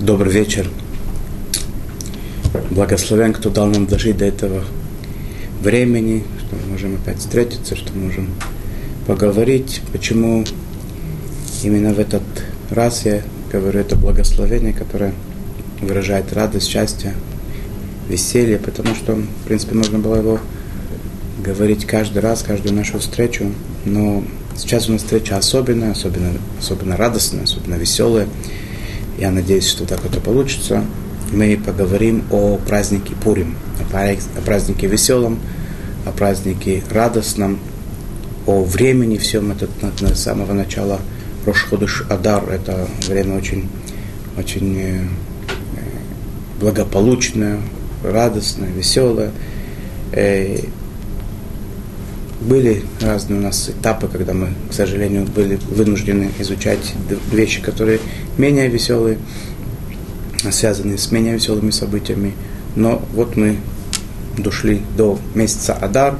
Добрый вечер. Благословен, кто дал нам дожить до этого времени, что мы можем опять встретиться, что мы можем поговорить, почему именно в этот раз я говорю это благословение, которое выражает радость, счастье, веселье, потому что, в принципе, можно было его говорить каждый раз, каждую нашу встречу, но сейчас у нас встреча особенная, особенно, особенно радостная, особенно веселая. Я надеюсь, что так это получится. Мы поговорим о празднике Пурим, о празднике веселом, о празднике радостном, о времени всем. Это с самого начала Рошходыш Адар. Это время очень, очень э, благополучное, радостное, веселое. Были разные у нас этапы, когда мы, к сожалению, были вынуждены изучать вещи, которые менее веселые, связанные с менее веселыми событиями. Но вот мы дошли до месяца Адар,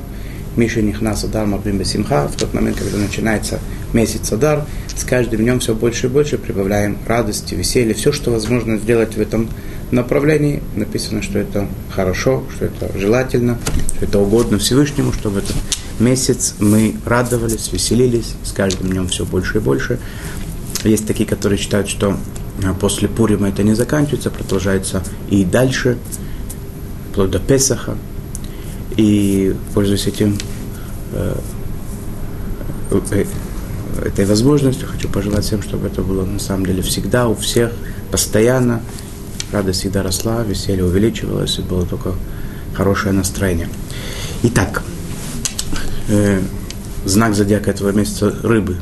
Миша Нихнас Адар Мабим Симха, в тот момент, когда начинается месяц Адар, с каждым днем все больше и больше прибавляем радости, веселья, все, что возможно сделать в этом направлении. Написано, что это хорошо, что это желательно, что это угодно Всевышнему, чтобы это месяц мы радовались, веселились, с каждым днем все больше и больше. Есть такие, которые считают, что а, после Пурима это не заканчивается, продолжается и дальше, вплоть до Песаха. И, пользуясь этим, э, э, этой возможностью, хочу пожелать всем, чтобы это было на самом деле всегда, у всех, постоянно. Радость всегда росла, веселье увеличивалось, и было только хорошее настроение. Итак, э, знак зодиака этого месяца рыбы.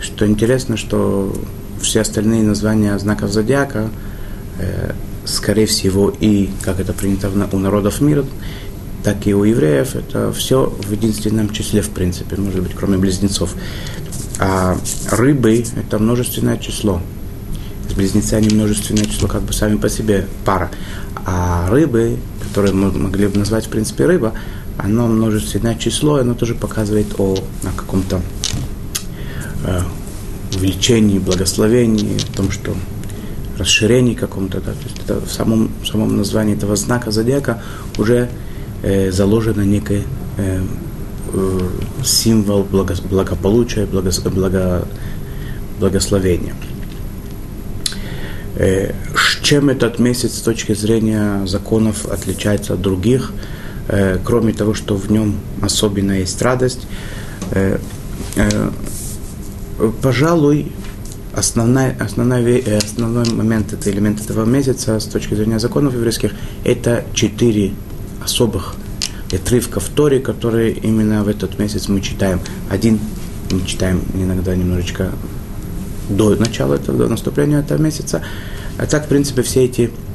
Что интересно, что все остальные названия знаков зодиака, э, скорее всего, и, как это принято у народов мира, так и у евреев, это все в единственном числе, в принципе, может быть, кроме близнецов. А рыбы – это множественное число. Близнецы они множественное число как бы сами по себе пара. А рыбы, которые мы могли бы назвать, в принципе, рыба, оно множественное число, оно тоже показывает о, о каком-то э, увеличении, благословении, о том, что расширении каком-то, да, то есть это в самом, в самом названии этого знака зодиака уже э, заложено некое э, э, символ благо, благополучия, благо, благо, благословения. Э, чем этот месяц с точки зрения законов отличается от других – кроме того, что в нем особенно есть радость, э, э, пожалуй, основной, основной, основной момент, это элемент этого месяца с точки зрения законов еврейских, это четыре особых отрывка в Торе, которые именно в этот месяц мы читаем. Один мы читаем иногда немножечко до начала этого, до наступления этого месяца. А так, в принципе, все эти Э,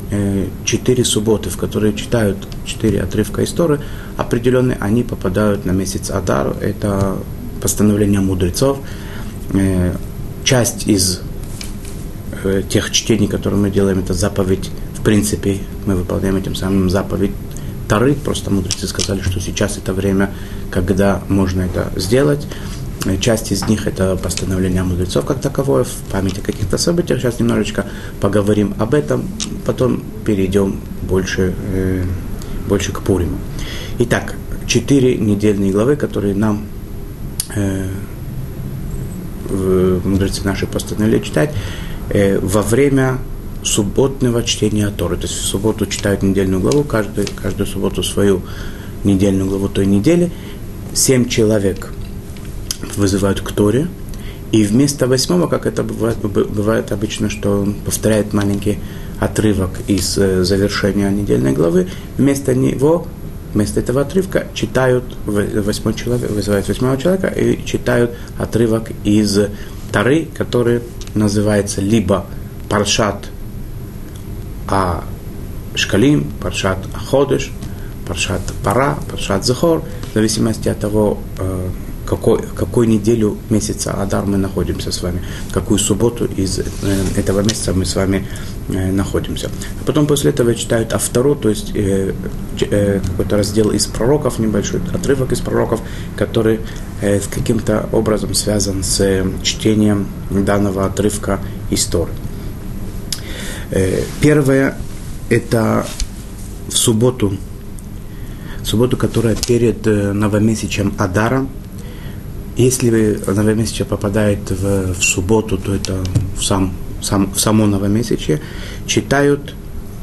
четыре субботы, в которые читают четыре отрывка истории, определенные, они попадают на месяц Адар. Это постановление мудрецов. Э, часть из э, тех чтений, которые мы делаем, это заповедь, в принципе, мы выполняем этим самым заповедь Тары. Просто мудрецы сказали, что сейчас это время, когда можно это сделать. Часть из них это постановление мудрецов как таковое, в памяти каких-то событиях. Сейчас немножечко поговорим об этом, потом перейдем больше, э, больше к Пуриму. Итак, четыре недельные главы, которые нам э, мудрецы наши постановили читать э, во время субботного чтения Торы. То есть в субботу читают недельную главу, каждую, каждую субботу свою недельную главу той недели. Семь человек – вызывают к Торе, и вместо восьмого, как это бывает, бывает обычно, что он повторяет маленький отрывок из э, завершения недельной главы, вместо него, вместо этого отрывка читают восьмой человек, вызывают восьмого человека и читают отрывок из Тары, который называется либо Паршат А Шкалим, Паршат Аходыш, Паршат Пара, Паршат Захор, в зависимости от того, э, какой, какой неделю месяца Адар мы находимся с вами, какую субботу из э, этого месяца мы с вами э, находимся. А потом после этого читают Автору, то есть э, э, какой-то раздел из пророков, небольшой отрывок из пророков, который э, каким-то образом связан с э, чтением данного отрывка истории. Э, первое – это в субботу, субботу, которая перед э, новомесячем Адара. Если новомесячие попадает в, в субботу, то это в, сам, сам, в само новомесячие, читают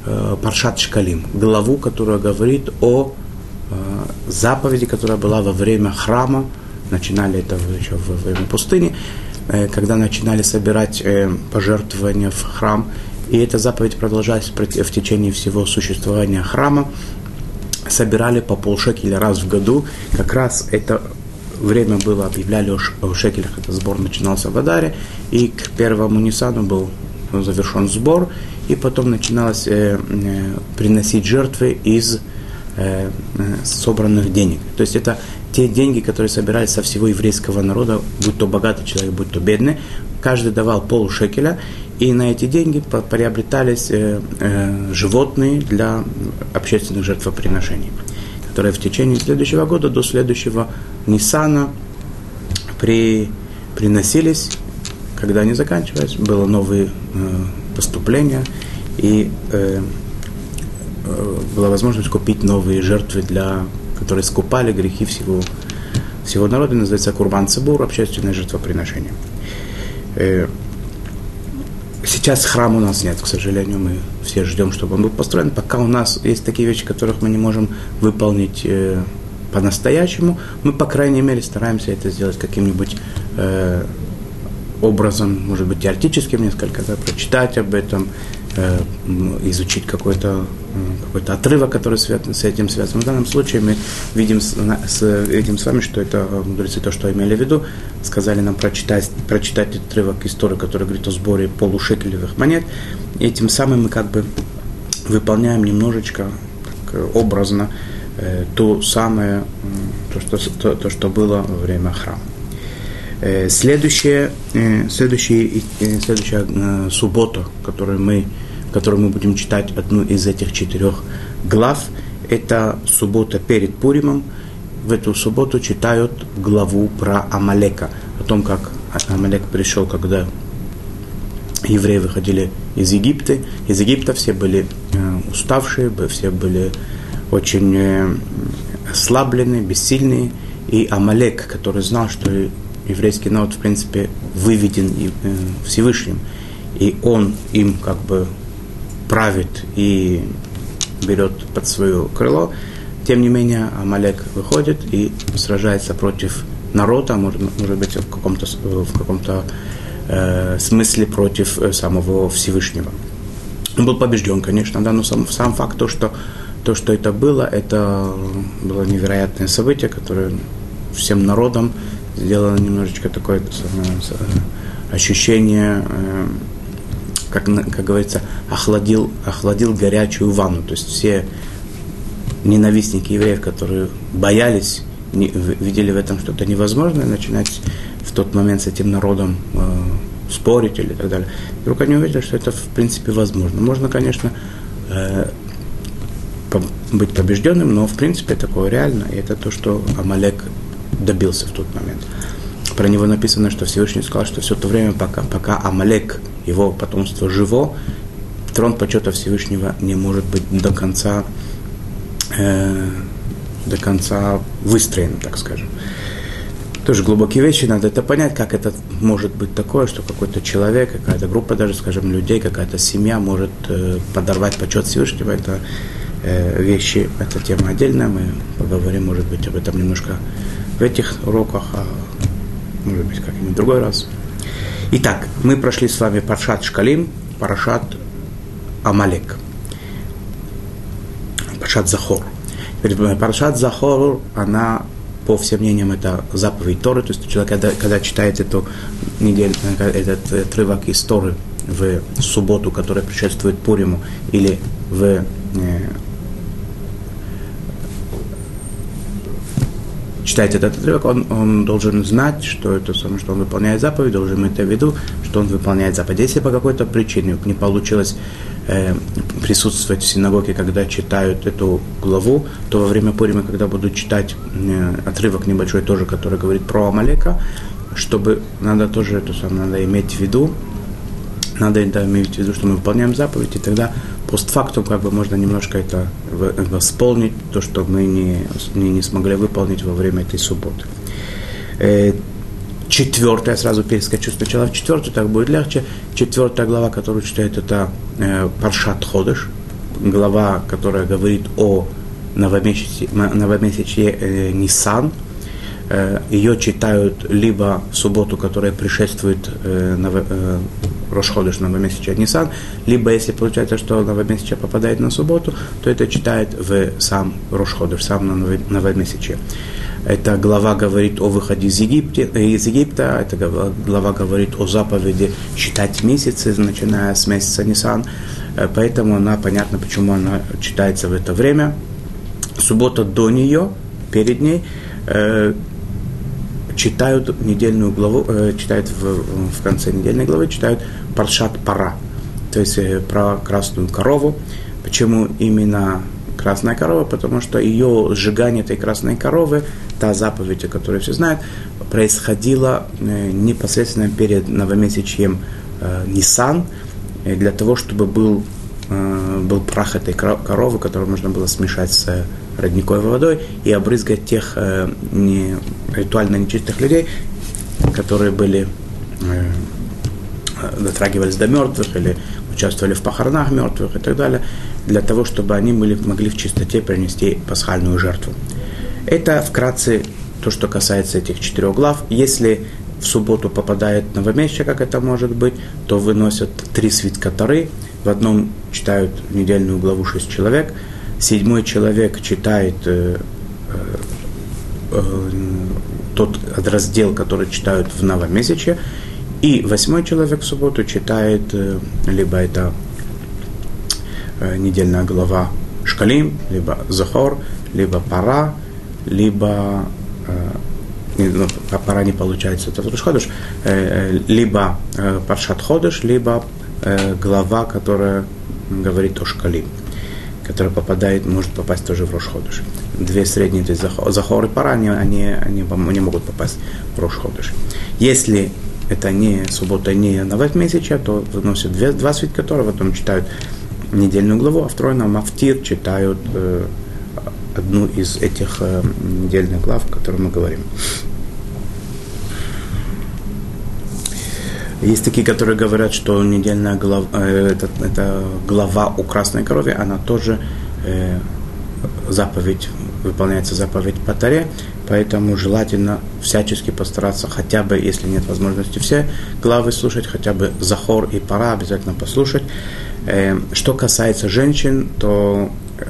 э, Паршат Шкалим, главу, которая говорит о э, заповеди, которая была во время храма, начинали это еще во время пустыни, э, когда начинали собирать э, пожертвования в храм, и эта заповедь продолжалась в течение всего существования храма. Собирали по полшекеля раз в году. Как раз это время было, объявляли о шекелях, этот сбор начинался в Адаре, и к первому Нисану был завершен сбор, и потом начиналось э, э, приносить жертвы из э, э собранных денег. То есть это те деньги, которые собирались со всего еврейского народа, будь то богатый человек, будь то бедный, каждый давал полушекеля, и на эти деньги приобретались э, э, животные для общественных жертвоприношений, которые в течение следующего года до следующего Ниссана при, приносились, когда они заканчивались, было новые э, поступления, и э, э, была возможность купить новые жертвы, для, которые скупали грехи всего, всего народа, называется Курбан Цибур, общественное жертвоприношение. Э, Сейчас храма у нас нет, к сожалению, мы все ждем, чтобы он был построен. Пока у нас есть такие вещи, которых мы не можем выполнить э, по-настоящему, мы, по крайней мере, стараемся это сделать каким-нибудь э, образом, может быть, теоретическим несколько, да, прочитать об этом, э, изучить какой-то какой отрывок, который с этим связан. В данном случае мы видим с, видим с вами, что это э, мудрецы то, что имели в виду, сказали нам прочитать, прочитать отрывок истории, который говорит о сборе полушекелевых монет, и тем самым мы как бы выполняем немножечко так, образно э, то самое, то что, то, то, что было во время храма. Э, следующая, э, следующая, э, следующая суббота, которую мы, которую мы будем читать одну из этих четырех глав, это суббота перед Пуримом. В эту субботу читают главу про Амалека, о том, как Амалек пришел, когда евреи выходили из Египта. Из Египта все были уставшие, все были очень ослаблены, бессильные. И Амалек, который знал, что еврейский народ, в принципе, выведен э, Всевышним, и он им как бы правит и берет под свое крыло, тем не менее Амалек выходит и сражается против народа, может, быть, в каком-то, в каком-то э, смысле против э, самого Всевышнего. Он был побежден, конечно, да, но сам, сам факт, то что, то, что это было, это было невероятное событие, которое всем народам сделано немножечко такое ощущение, э, как, как говорится, охладил, охладил горячую ванну. То есть все ненавистники евреев, которые боялись, не, видели в этом что-то невозможное, начинать в тот момент с этим народом э, спорить или так далее. Вдруг они увидели, что это в принципе возможно. Можно, конечно, э, быть побежденным, но в принципе такое реально. И это то, что Амалек добился в тот момент. Про него написано, что Всевышний сказал, что все то время, пока, пока Амалек, его потомство живо, трон почета Всевышнего не может быть до конца, э, до конца выстроен, так скажем. Тоже глубокие вещи, надо это понять, как это может быть такое, что какой-то человек, какая-то группа даже, скажем, людей, какая-то семья может э, подорвать почет Всевышнего. Это э, вещи, это тема отдельная, мы поговорим, может быть, об этом немножко в этих уроках, а может быть, как-нибудь в другой раз. Итак, мы прошли с вами Паршат Шкалим, Парашат Амалек. Паршат Захор. Паршат Захор, она, по всем мнениям, это заповедь Торы, то есть человек, когда, когда читает эту неделю, этот отрывок из Торы в субботу, которая предшествует Пуриму, или в читает этот отрывок, он, он должен знать, что это самое, что он выполняет заповедь, должен иметь в виду, что он выполняет заповедь. Если по какой-то причине не получилось э, присутствовать в синагоге, когда читают эту главу, то во время Пурима, когда будут читать э, отрывок небольшой тоже, который говорит про Амалека, чтобы надо тоже это самое, надо иметь в виду, надо это иметь в виду, что мы выполняем заповедь, и тогда постфактум как бы можно немножко это восполнить, то, что мы не, не, не смогли выполнить во время этой субботы. Э, четвертая, сразу перескочу сначала в четвертую, так будет легче. Четвертая глава, которую читает, это э, Паршат Ходыш, глава, которая говорит о новомесячье, новомесячье э, Нисан. Э, ее читают либо в субботу, которая предшествует э, ново, Рошходыш новомесячье Нисан, либо если получается, что новомесячье попадает на субботу, то это читает в сам Рошходыш, сам новомесячье. Эта глава говорит о выходе из, Египте, э, из Египта, эта глава говорит о заповеди считать месяцы, начиная с месяца Нисан. Э, поэтому она, понятно, почему она читается в это время. Суббота до нее, перед ней, э, читают недельную главу, э, читают в, в конце недельной главы, читают Паршат Пара, то есть э, про красную корову. Почему именно красная корова? Потому что ее сжигание этой красной коровы, та заповедь, о которой все знают, происходило э, непосредственно перед новомесячьем э, Нисан, для того, чтобы был, был прах этой коровы, которую можно было смешать с родниковой водой и обрызгать тех э, не, ритуально нечистых людей, которые были э, дотрагивались до мертвых или участвовали в похоронах мертвых и так далее, для того, чтобы они были, могли в чистоте принести пасхальную жертву. Это вкратце то, что касается этих четырех глав. Если в субботу попадает новомесячие, как это может быть, то выносят три свитка Тары. В одном читают недельную главу шесть человек – седьмой человек читает э, э, э, тот раздел, который читают в новомесяче, и восьмой человек в субботу читает э, либо это э, недельная глава Шкалим, либо Захор, либо Пара, либо э, ну, пара не получается, это Ходыш, э, э, либо э, Паршат Ходыш, либо э, глава, которая говорит о Шкалим которая попадает, может попасть тоже в Рошходыш. Две средние, то есть Захор и Пара, они, они, они, они могут попасть в Рошходыш. Если это не суббота, не новый месяц, то выносят две, два свитка, которые потом читают недельную главу, а второй на Мафтир читают э, одну из этих э, недельных глав, о которых мы говорим. Есть такие, которые говорят, что недельная глава, э, это, это глава у красной корове, она тоже э, заповедь, выполняется заповедь по таре, поэтому желательно всячески постараться, хотя бы, если нет возможности все главы слушать, хотя бы Захор и Пара обязательно послушать. Э, что касается женщин, то э,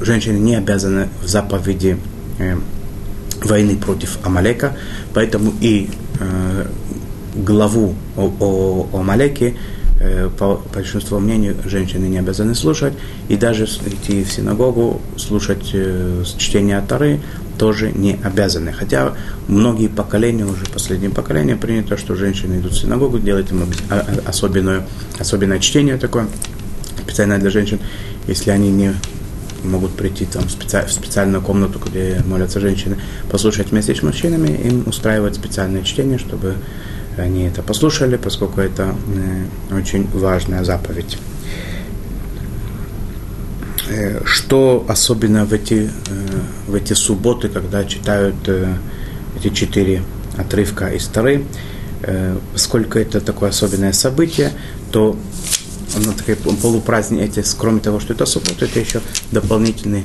женщины не обязаны в заповеди э, войны против Амалека, поэтому и э, главу о, о, о Малеке, э, по большинству мнений, женщины не обязаны слушать, и даже идти в синагогу, слушать э, чтение Тары тоже не обязаны. Хотя многие поколения, уже последнее поколение, принято, что женщины идут в синагогу, делают им а, а, особенное, особенное чтение такое, специальное для женщин, если они не могут прийти там, в, специ... в специальную комнату, где молятся женщины, послушать вместе с мужчинами, им устраивать специальное чтение, чтобы они это послушали, поскольку это э, очень важная заповедь. Э, что особенно в эти, э, в эти субботы, когда читают эти четыре отрывка из Тары, поскольку это такое особенное событие, то оно такое полупраздник, эти, кроме того, что это суббота, это еще дополнительный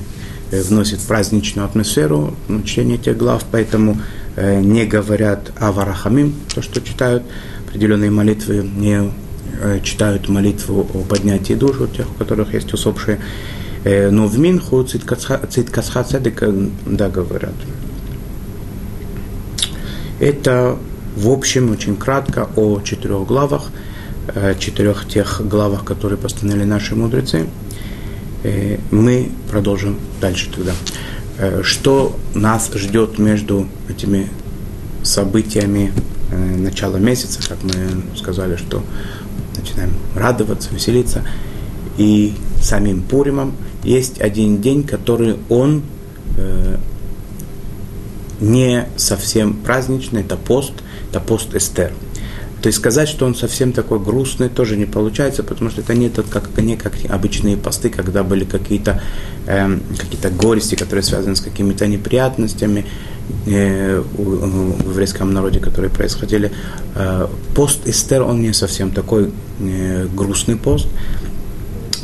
вносит праздничную атмосферу чтение этих глав, поэтому не говорят Аварахамим, то, что читают определенные молитвы, не э, читают молитву о поднятии душ у тех, у которых есть усопшие. Э, но в Минху Циткасха Цедека, да, говорят. Это, в общем, очень кратко о четырех главах, четырех тех главах, которые постановили наши мудрецы. Мы продолжим дальше тогда. Э, что нас ждет между этими событиями э, начала месяца, как мы сказали, что начинаем радоваться, веселиться, и самим Пуримом есть один день, который он э, не совсем праздничный, это пост, это пост Эстер. То есть сказать, что он совсем такой грустный, тоже не получается, потому что это не, тот, как, не как обычные посты, когда были какие-то э, какие горести, которые связаны с какими-то неприятностями э, в еврейском народе, которые происходили. Э, пост Эстер, он не совсем такой э, грустный пост.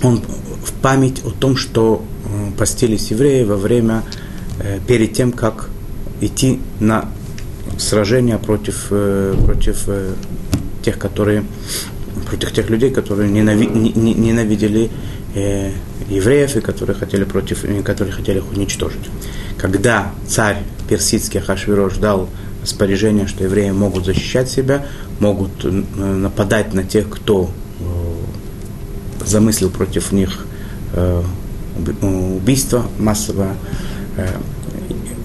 Он в память о том, что э, постились евреи во время, э, перед тем, как идти на сражение против, э, против э, тех, которые, против тех людей, которые ненави, ненавидели э, евреев и которые хотели, против, которые хотели их уничтожить. Когда царь персидский Хашвирош дал распоряжение, что евреи могут защищать себя, могут э, нападать на тех, кто э, замыслил против них э, убийство массовое,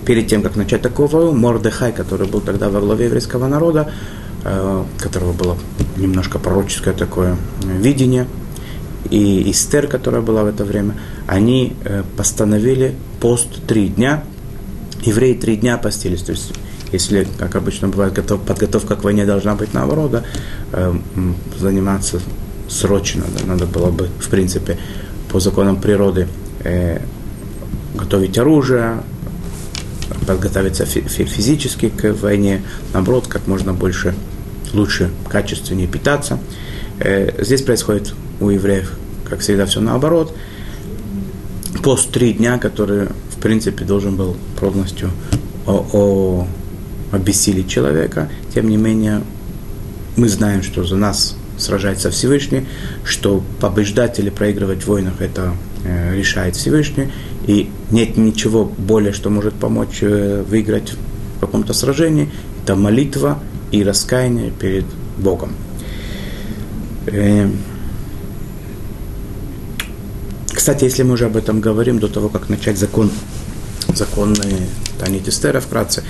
перед тем, как начать такую войну, Мордехай, который был тогда во главе еврейского народа, которого было немножко пророческое такое видение, и Истер, которая была в это время, они э, постановили пост три дня. Евреи три дня постились. То есть, если, как обычно бывает, готов, подготовка к войне должна быть наоборот, да, э, заниматься срочно, да, надо было бы, в принципе, по законам природы готовить оружие, подготовиться физически к войне, наоборот, как можно больше лучше, качественнее питаться. Э, здесь происходит у евреев, как всегда, все наоборот. Пост три дня, который, в принципе, должен был полностью о, о, обессилить человека, тем не менее, мы знаем, что за нас сражается Всевышний, что побеждать или проигрывать в войнах это э, решает Всевышний, и нет ничего более, что может помочь э, выиграть в каком-то сражении, это молитва и раскаяние перед Богом. Эм, кстати, если мы уже об этом говорим, до того, как начать закон, законные Танит Эстера вкратце,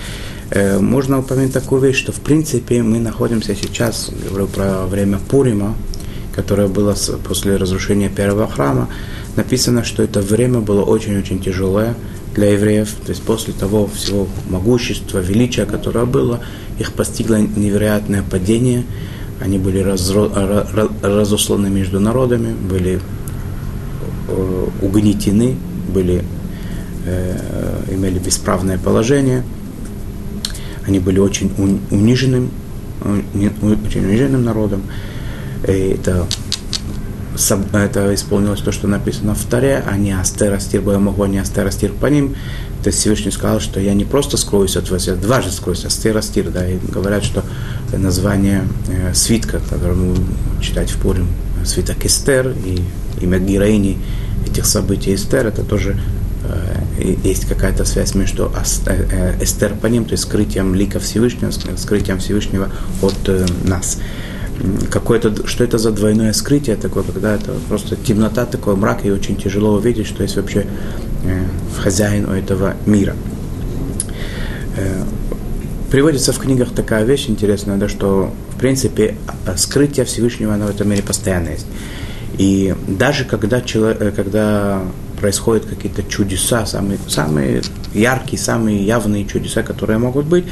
э, можно упомянуть такую вещь, что в принципе мы находимся сейчас, говорю про время Пурима, которое было после разрушения первого храма, написано, что это время было очень-очень тяжелое для евреев, то есть после того всего могущества, величия, которое было, их постигло невероятное падение, они были разосланы между народами, были э, угнетены, были, э, имели бесправное положение, они были очень униженным, э, очень униженным народом. И это это исполнилось то, что написано в Таре, а не Астерастир Боямогу, а не Астерастир по ним. То есть Всевышний сказал, что я не просто скроюсь от вас, я дважды скроюсь, Астерастир, да, и говорят, что название э, свитка, который мы читать в Пурим, свиток Эстер и имя героини этих событий. Эстер, это тоже э, есть какая-то связь между э, Эстер по ним, то есть скрытием лика Всевышнего, скрытием Всевышнего от э, нас какое-то, что это за двойное скрытие такое, когда это просто темнота, такой мрак, и очень тяжело увидеть, что есть вообще э, хозяин у этого мира. Э, приводится в книгах такая вещь интересная, да, что в принципе скрытие Всевышнего оно в этом мире постоянно есть. И даже когда, человек, э, когда происходят какие-то чудеса, самые, самые яркие, самые явные чудеса, которые могут быть,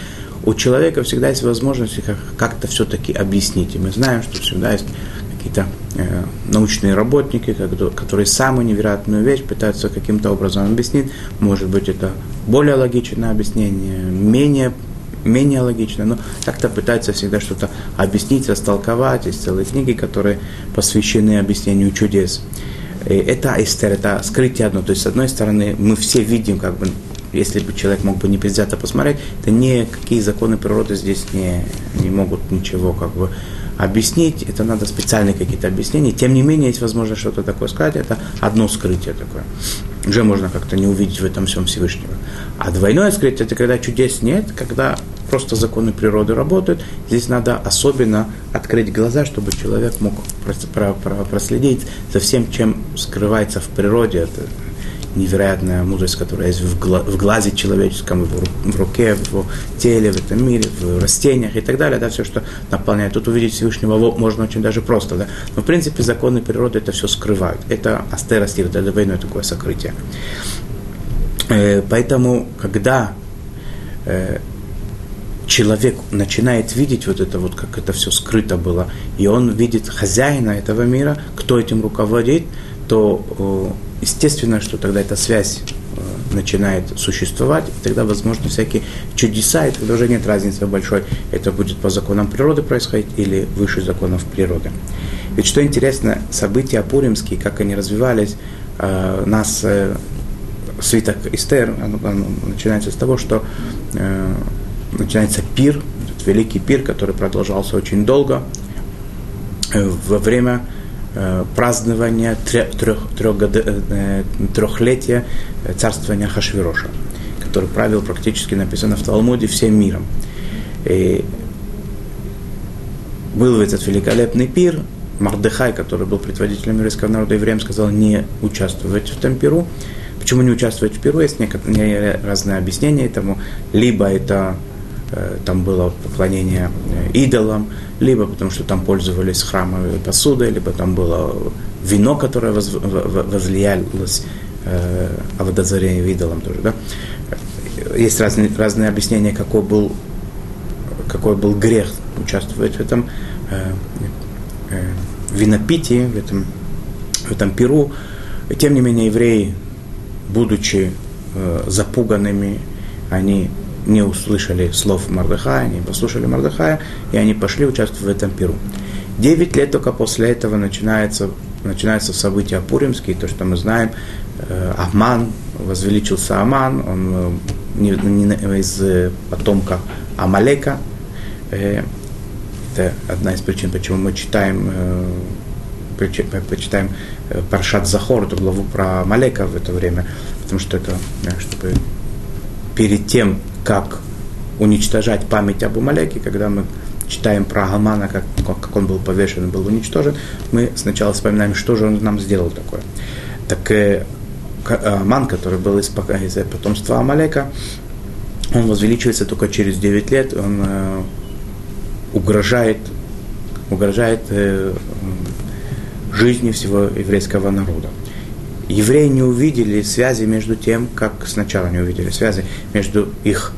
у человека всегда есть возможность как-то все-таки объяснить. И мы знаем, что всегда есть какие-то э, научные работники, которые самую невероятную вещь пытаются каким-то образом объяснить. Может быть, это более логичное объяснение, менее менее логичное, но как-то пытаются всегда что-то объяснить, растолковать. Есть целые книги, которые посвящены объяснению чудес. И это эстер, это скрытие одно. То есть, с одной стороны, мы все видим как бы если бы человек мог бы не предвзято посмотреть, то никакие законы природы здесь не, не могут ничего как бы объяснить, это надо специальные какие-то объяснения. Тем не менее, есть возможность что-то такое сказать, это одно скрытие такое. Уже можно как-то не увидеть в этом всем Всевышнего. А двойное скрытие – это когда чудес нет, когда просто законы природы работают. Здесь надо особенно открыть глаза, чтобы человек мог проследить за всем, чем скрывается в природе. Это невероятная мудрость, которая есть в, гла- в глазе человеческом, в, руке, в теле, в этом мире, в растениях и так далее, да, все, что наполняет. Тут увидеть Всевышнего можно очень даже просто, да. Но, в принципе, законы природы это все скрывают. Это астеростир, это двойное такое сокрытие. Э, поэтому, когда э, человек начинает видеть вот это вот, как это все скрыто было, и он видит хозяина этого мира, кто этим руководит, то естественно, что тогда эта связь начинает существовать, и тогда возможны всякие чудеса, и тогда уже нет разницы большой, это будет по законам природы происходить или выше законов природы. Ведь что интересно, события пуримские, как они развивались, э, нас э, свиток Эстер, начинается с того, что э, начинается пир, великий пир, который продолжался очень долго, э, во время э, празднования трех, трех, трех, э, трехлетия царствования Хашвироша, который правил практически, написано в Талмуде, всем миром. И был этот великолепный пир, Мардыхай, который был предводителем еврейского народа евреям, сказал не участвовать в этом пиру. Почему не участвовать в пиру? Есть некоторые разные объяснения этому. Либо это э, там было поклонение э, идолам, либо потому что там пользовались храмовой посудой, либо там было вино, которое возлиялось э, аводозарение идолам тоже. Да? Есть разные, разные объяснения, какой был, какой был грех участвовать в этом Э, винопитии, в этом, в этом пиру. Тем не менее, евреи, будучи э, запуганными, они не услышали слов Мардыхая, не послушали Мардыхая, и они пошли участвовать в этом пиру. Девять лет только после этого начинается, начинается события Пуримские, то, что мы знаем, э, Аман, возвеличился Аман, он э, не, не, из потомка Амалека, э, это одна из причин, почему мы читаем, э, почитаем э, Паршат Захор, эту главу про Малека в это время, потому что это, э, чтобы перед тем, как уничтожать память об Умалеке, когда мы читаем про Гамана, как, как он был повешен и был уничтожен, мы сначала вспоминаем, что же он нам сделал такое. Так э, Аман, который был из, из потомства Амалека, он возвеличивается только через 9 лет, он э, угрожает, угрожает э, жизни всего еврейского народа. Евреи не увидели связи между тем, как сначала не увидели связи между их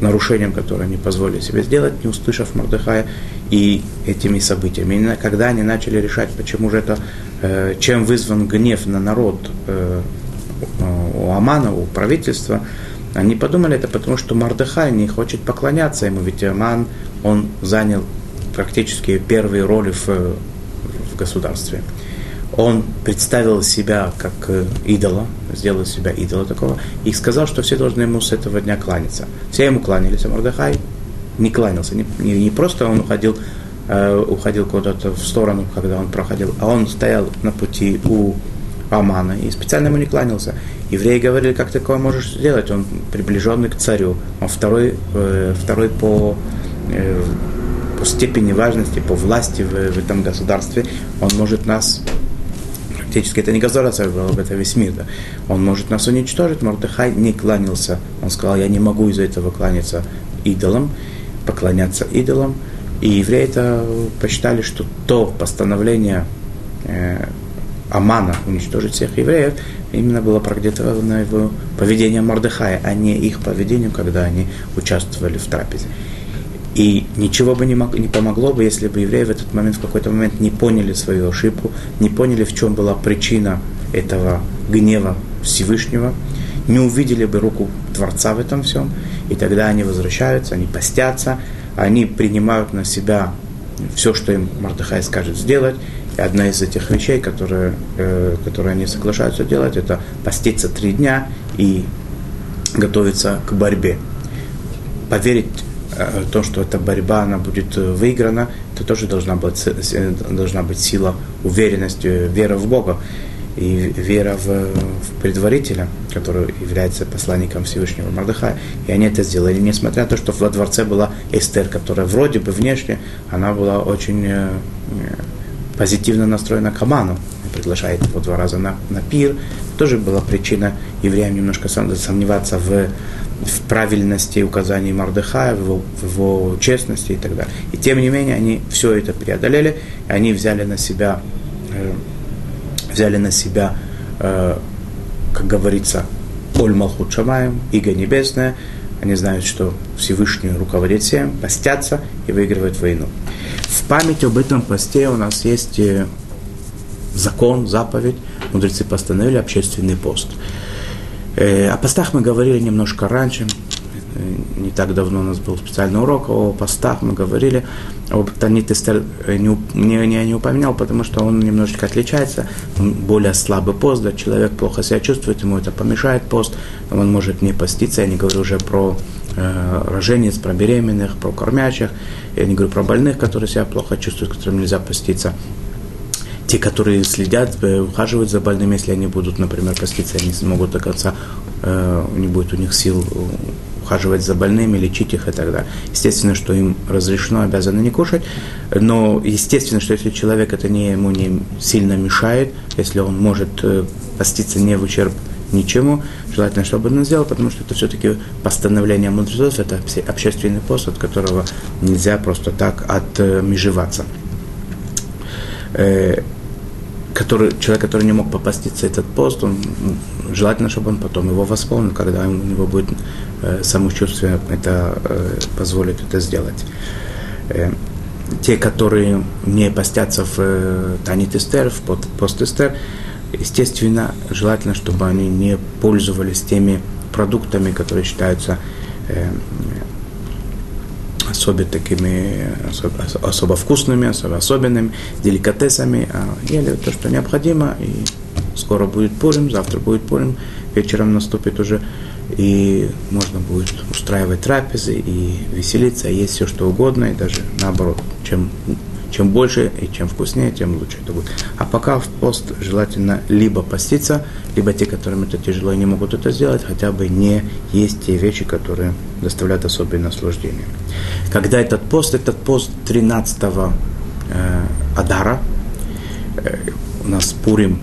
нарушением, которое они позволили себе сделать, не услышав Мордыхая, и этими событиями. Именно когда они начали решать, почему же это, э, чем вызван гнев на народ э, у Амана, у правительства, они подумали это потому, что Мардыхай не хочет поклоняться ему, ведь Аман он занял практически первые роли в, в государстве. Он представил себя как э, идола, сделал себя идола такого, и сказал, что все должны ему с этого дня кланяться. Все ему кланялись, а Мордыхай не кланялся. Не, не, не просто он уходил, э, уходил куда-то в сторону, когда он проходил, а он стоял на пути у Амана и специально ему не кланялся. Евреи говорили, как такое можешь сделать? Он приближенный к царю, он второй, э, второй по Э, по степени важности, по власти в, в этом государстве, он может нас практически это не государство было, это весь мир, да. Он может нас уничтожить. Мордыхай не кланялся. Он сказал, я не могу из-за этого кланяться идолам, поклоняться идолам. И евреи это посчитали, что то постановление э, Амана уничтожить всех евреев именно было продиктовано его поведением Мордыхая, а не их поведением, когда они участвовали в трапезе. И ничего бы не, мог, не помогло бы, если бы евреи в этот момент, в какой-то момент не поняли свою ошибку, не поняли, в чем была причина этого гнева Всевышнего, не увидели бы руку Творца в этом всем, и тогда они возвращаются, они постятся, они принимают на себя все, что им Мардыхай скажет сделать. И одна из этих вещей, которые, э, которые они соглашаются делать, это поститься три дня и готовиться к борьбе. Поверить то, что эта борьба она будет э, выиграна, это тоже должна быть, должна быть сила, уверенность, э, вера в Бога и вера в, в предварителя, который является посланником Всевышнего Мардыхая. И они это сделали, несмотря на то, что во дворце была Эстер, которая вроде бы внешне, она была очень позитивно настроена к Аману, приглашает его два раза на, на пир. Тоже была причина евреям немножко сомневаться в в правильности указаний Мардыхая, в в его честности и так далее. И тем не менее они все это преодолели, и они взяли на себя, э, взяли на себя, э, как говорится, Оль Малхут Шамаем, Иго Небесное, они знают, что Всевышний руководит всем, постятся и выигрывают войну. В память об этом посте у нас есть э, закон, заповедь, мудрецы постановили общественный пост. Э, о постах мы говорили немножко раньше, э, не так давно у нас был специальный урок о постах, мы говорили, об Танит Эстер не, не, не, не упоминал, потому что он немножечко отличается, он более слабый пост, да, человек плохо себя чувствует, ему это помешает пост, он может не поститься, я не говорю уже про э, роженец, про беременных, про кормящих, я не говорю про больных, которые себя плохо чувствуют, которым нельзя поститься те, которые следят, э, ухаживают за больными, если они будут, например, поститься, они смогут до конца, э, не будет у них сил ухаживать за больными, лечить их и так далее. Естественно, что им разрешено, обязаны не кушать, но естественно, что если человек это не, ему не сильно мешает, если он может э, поститься не в ущерб ничему, желательно, чтобы он сделал, потому что это все-таки постановление мудрецов, это общественный пост, от которого нельзя просто так отмежеваться. Э, который, человек, который не мог попаститься этот пост, он, желательно, чтобы он потом его восполнил, когда у него будет э, самочувствие, это э, позволит это сделать. Э, те, которые не постятся в э, Танит Эстер, в пост Эстер, естественно, желательно, чтобы они не пользовались теми продуктами, которые считаются э, особо такими, особо, особо вкусными, особо особенными, деликатесами, а ели то, что необходимо, и скоро будет Пурим, завтра будет Пурим, вечером наступит уже, и можно будет устраивать трапезы и веселиться, есть все, что угодно, и даже наоборот, чем чем больше и чем вкуснее, тем лучше это будет. А пока в пост желательно либо поститься, либо те, которым это тяжело и не могут это сделать, хотя бы не есть те вещи, которые доставляют особое наслаждение. Когда этот пост, этот пост 13 э, Адара, э, у нас Пурим,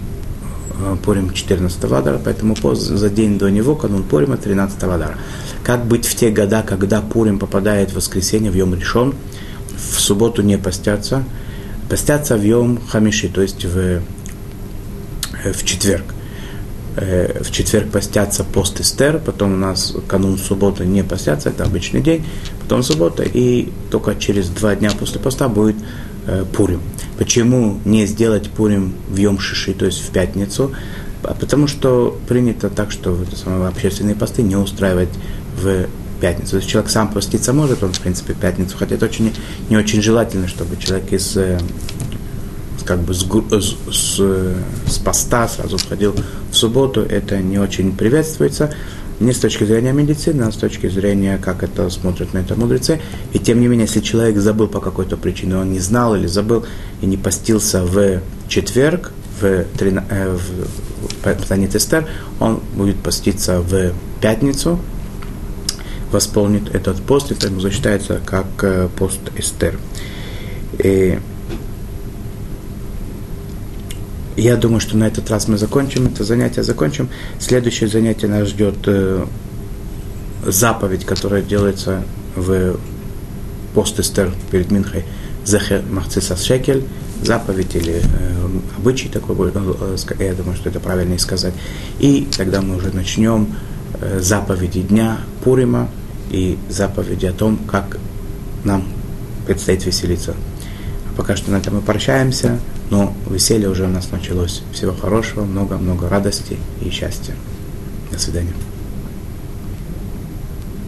э, Пурим 14 Адара, поэтому пост за день до него, канун Пурима 13 Адара. Как быть в те года, когда Пурим попадает в воскресенье, в Йом Решон, в субботу не постятся, постятся в Йом Хамиши, то есть в, э, в четверг. Э, в четверг постятся пост Эстер, потом у нас канун субботы не постятся, это обычный день, потом суббота, и только через два дня после поста будет э, Пурим. Почему не сделать Пурим в Йом Шиши, то есть в пятницу? А потому что принято так, что это общественные посты не устраивать в пятницу. То есть человек сам поститься может, он, в принципе, пятницу, хотя это очень, не очень желательно, чтобы человек из э, как бы с, с, с, поста сразу входил в субботу, это не очень приветствуется, не с точки зрения медицины, а с точки зрения, как это смотрят на это мудрецы. И тем не менее, если человек забыл по какой-то причине, он не знал или забыл и не постился в четверг, в, э, в, в, в Танит он будет поститься в пятницу, восполнит этот пост, это ему засчитается как э, пост Эстер. И я думаю, что на этот раз мы закончим это занятие, закончим. Следующее занятие нас ждет э, заповедь, которая делается в пост Эстер перед Минхой. Зехер Махцисас Шекель, заповедь или э, обычай такой будет, э, я думаю, что это правильно сказать. И тогда мы уже начнем заповеди дня Пурима, и заповеди о том, как нам предстоит веселиться. Пока что на этом мы прощаемся, но веселье уже у нас началось. Всего хорошего, много-много радости и счастья. До свидания.